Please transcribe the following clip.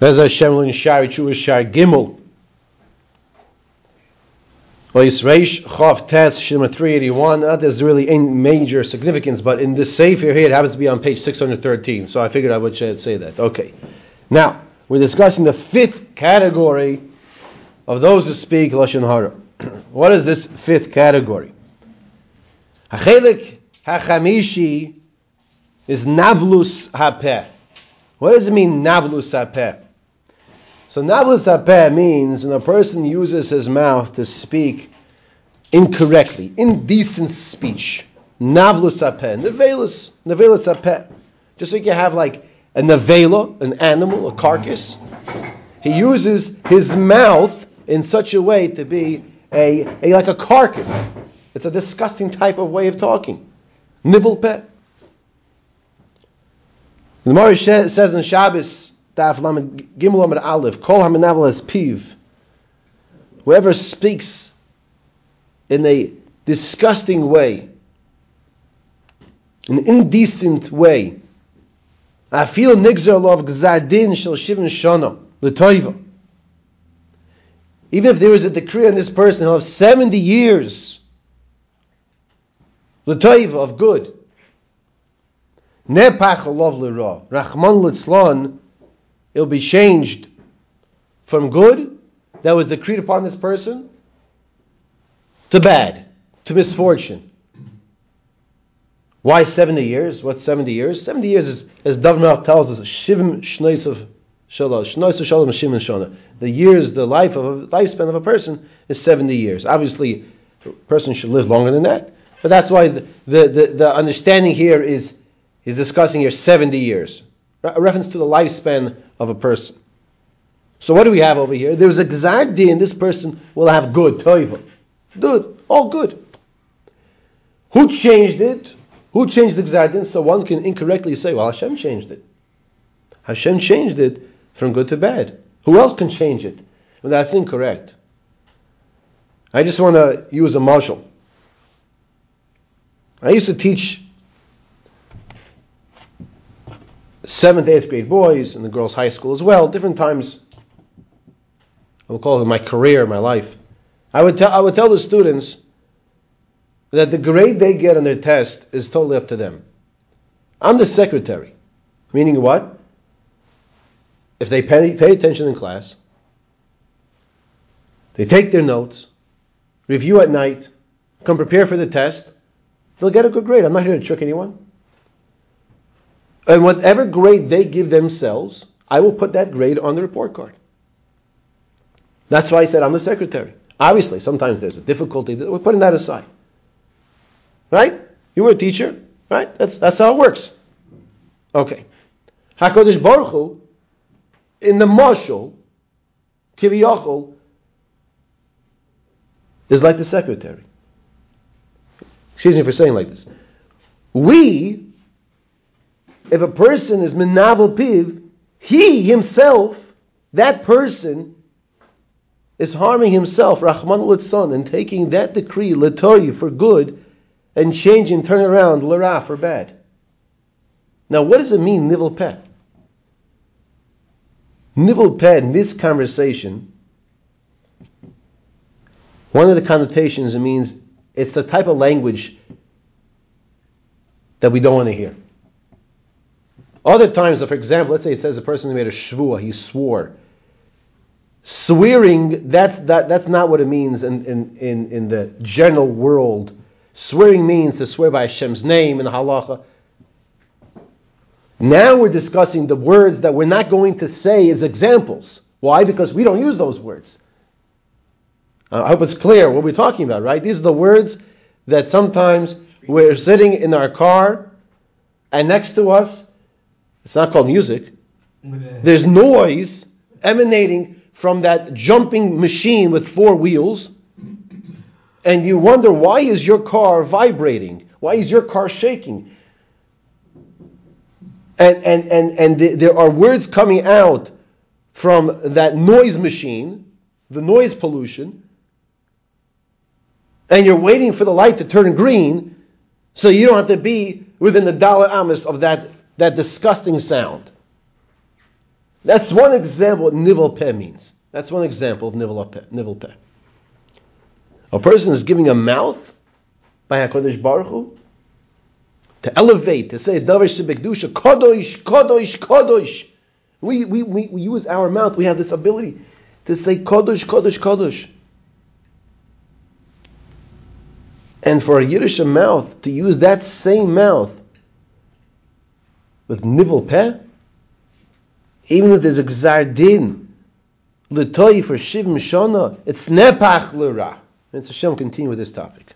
Bez Hashem Lin Shari Tshuva Shar Gimel. Yisreish Chav Tes Shema 381. Uh, that is really in major significance, but in this Sefer here, it happens to be on page 613. So I figured I would say that. Okay. Now, we're discussing the fifth category of those who speak Lashon Hara. what is this fifth category? Hachelik Hachamishi is Navlus Hapeh. What does it mean, Navlus Hapeh? So Hapeh means when a person uses his mouth to speak incorrectly, indecent speech. Navlus Hapeh. Nevelus, Nevelus Hapeh. Just like you have like a nevela, an animal, a carcass. He uses his mouth in such a way to be a, a like a carcass. It's a disgusting type of way of talking. Nivel peh. The Gemara says in Shabbos, Daf Lamed Gimel Amud Aleph, Kol Haminavel as Piv. Whoever speaks in a disgusting way, an indecent way, I feel nigzer of gzadin shel shivin shana l'toiva. Even if there is a decree on this person, he'll have 70 years l'toiva of good. Nepach lov l'ra. Rachman l'tzlon, it'll be changed from good that was decreed upon this person to bad, to misfortune. Why 70 years? What's 70 years? 70 years is, as Dav tells us, Shivim Shnois of Shalosh, Shnois of Shalom Shimon Shana. The years, the life of a lifespan of a person is 70 years. Obviously, a person should live longer than that, but that's why the, the, the, the understanding here is He's discussing here 70 years, a reference to the lifespan of a person. So what do we have over here? There's a gzar din. This person will have good toiva, good, all good. Who changed it? Who changed the Gzardin? So one can incorrectly say, "Well, Hashem changed it." Hashem changed it from good to bad. Who else can change it? Well, that's incorrect. I just want to use a mashal. I used to teach seventh, eighth grade boys and the girls' high school as well, different times. I would call it my career, my life. I would tell I would tell the students that the grade they get on their test is totally up to them. I'm the secretary, meaning what? If they pay, pay attention in class, they take their notes, review at night, come prepare for the test, they'll get a good grade. I'm not here to trick anyone. And whatever grade they give themselves, I will put that grade on the report card. That's why I said I'm the secretary. Obviously, sometimes there's a difficulty. We're putting that aside. Right? You were a teacher, right? That's, that's how it works. Okay. HaKadosh Baruch Hu, in the mashal, Kiviyachol, is like the secretary. Excuse me for saying like this. We if a person is menavel piv, he himself, that person, is harming himself, Rahman Litzon, and taking that decree, Latoyi, for good, and changing, turn around, Lara, for bad. Now, what does it mean, Nivel Peh? Nivel Peh, in this conversation, one of the connotations, it means it's the type of language that we don't want to hear. Other times, for example, let's say it says a person who made a shvua, he swore. Swearing, that's, that, that's not what it means in, in, in, in the general world. Swearing means to swear by Hashem's name in the halacha. Now we're discussing the words that we're not going to say as examples. Why? Because we don't use those words. I hope it's clear what we're talking about, right? These are the words that sometimes we're sitting in our car and next to us it's not called music. There's noise emanating from that jumping machine with four wheels. And you wonder why is your car vibrating? Why is your car shaking? And, and, and, and there are words coming out from that noise machine, the noise pollution, and you're waiting for the light to turn green so you don't have to be within the daled amos of that that disgusting sound. That's one example what nivel peh means. That's one example of nivel peh. Nivel peh. A person is giving a mouth by Hakadosh Baruch Hu to elevate, to say davar shebekdusha, kadosh, kadosh, kadosh. We, we, we, we use our mouth. We have this ability to say kadosh, kadosh, kadosh. And for a Yiddish mouth to use that same mouth with nivel peh, even if there's a gzar din, l'toy for shivim shana, it's nepach l'ra. And so Hashem continue with this topic.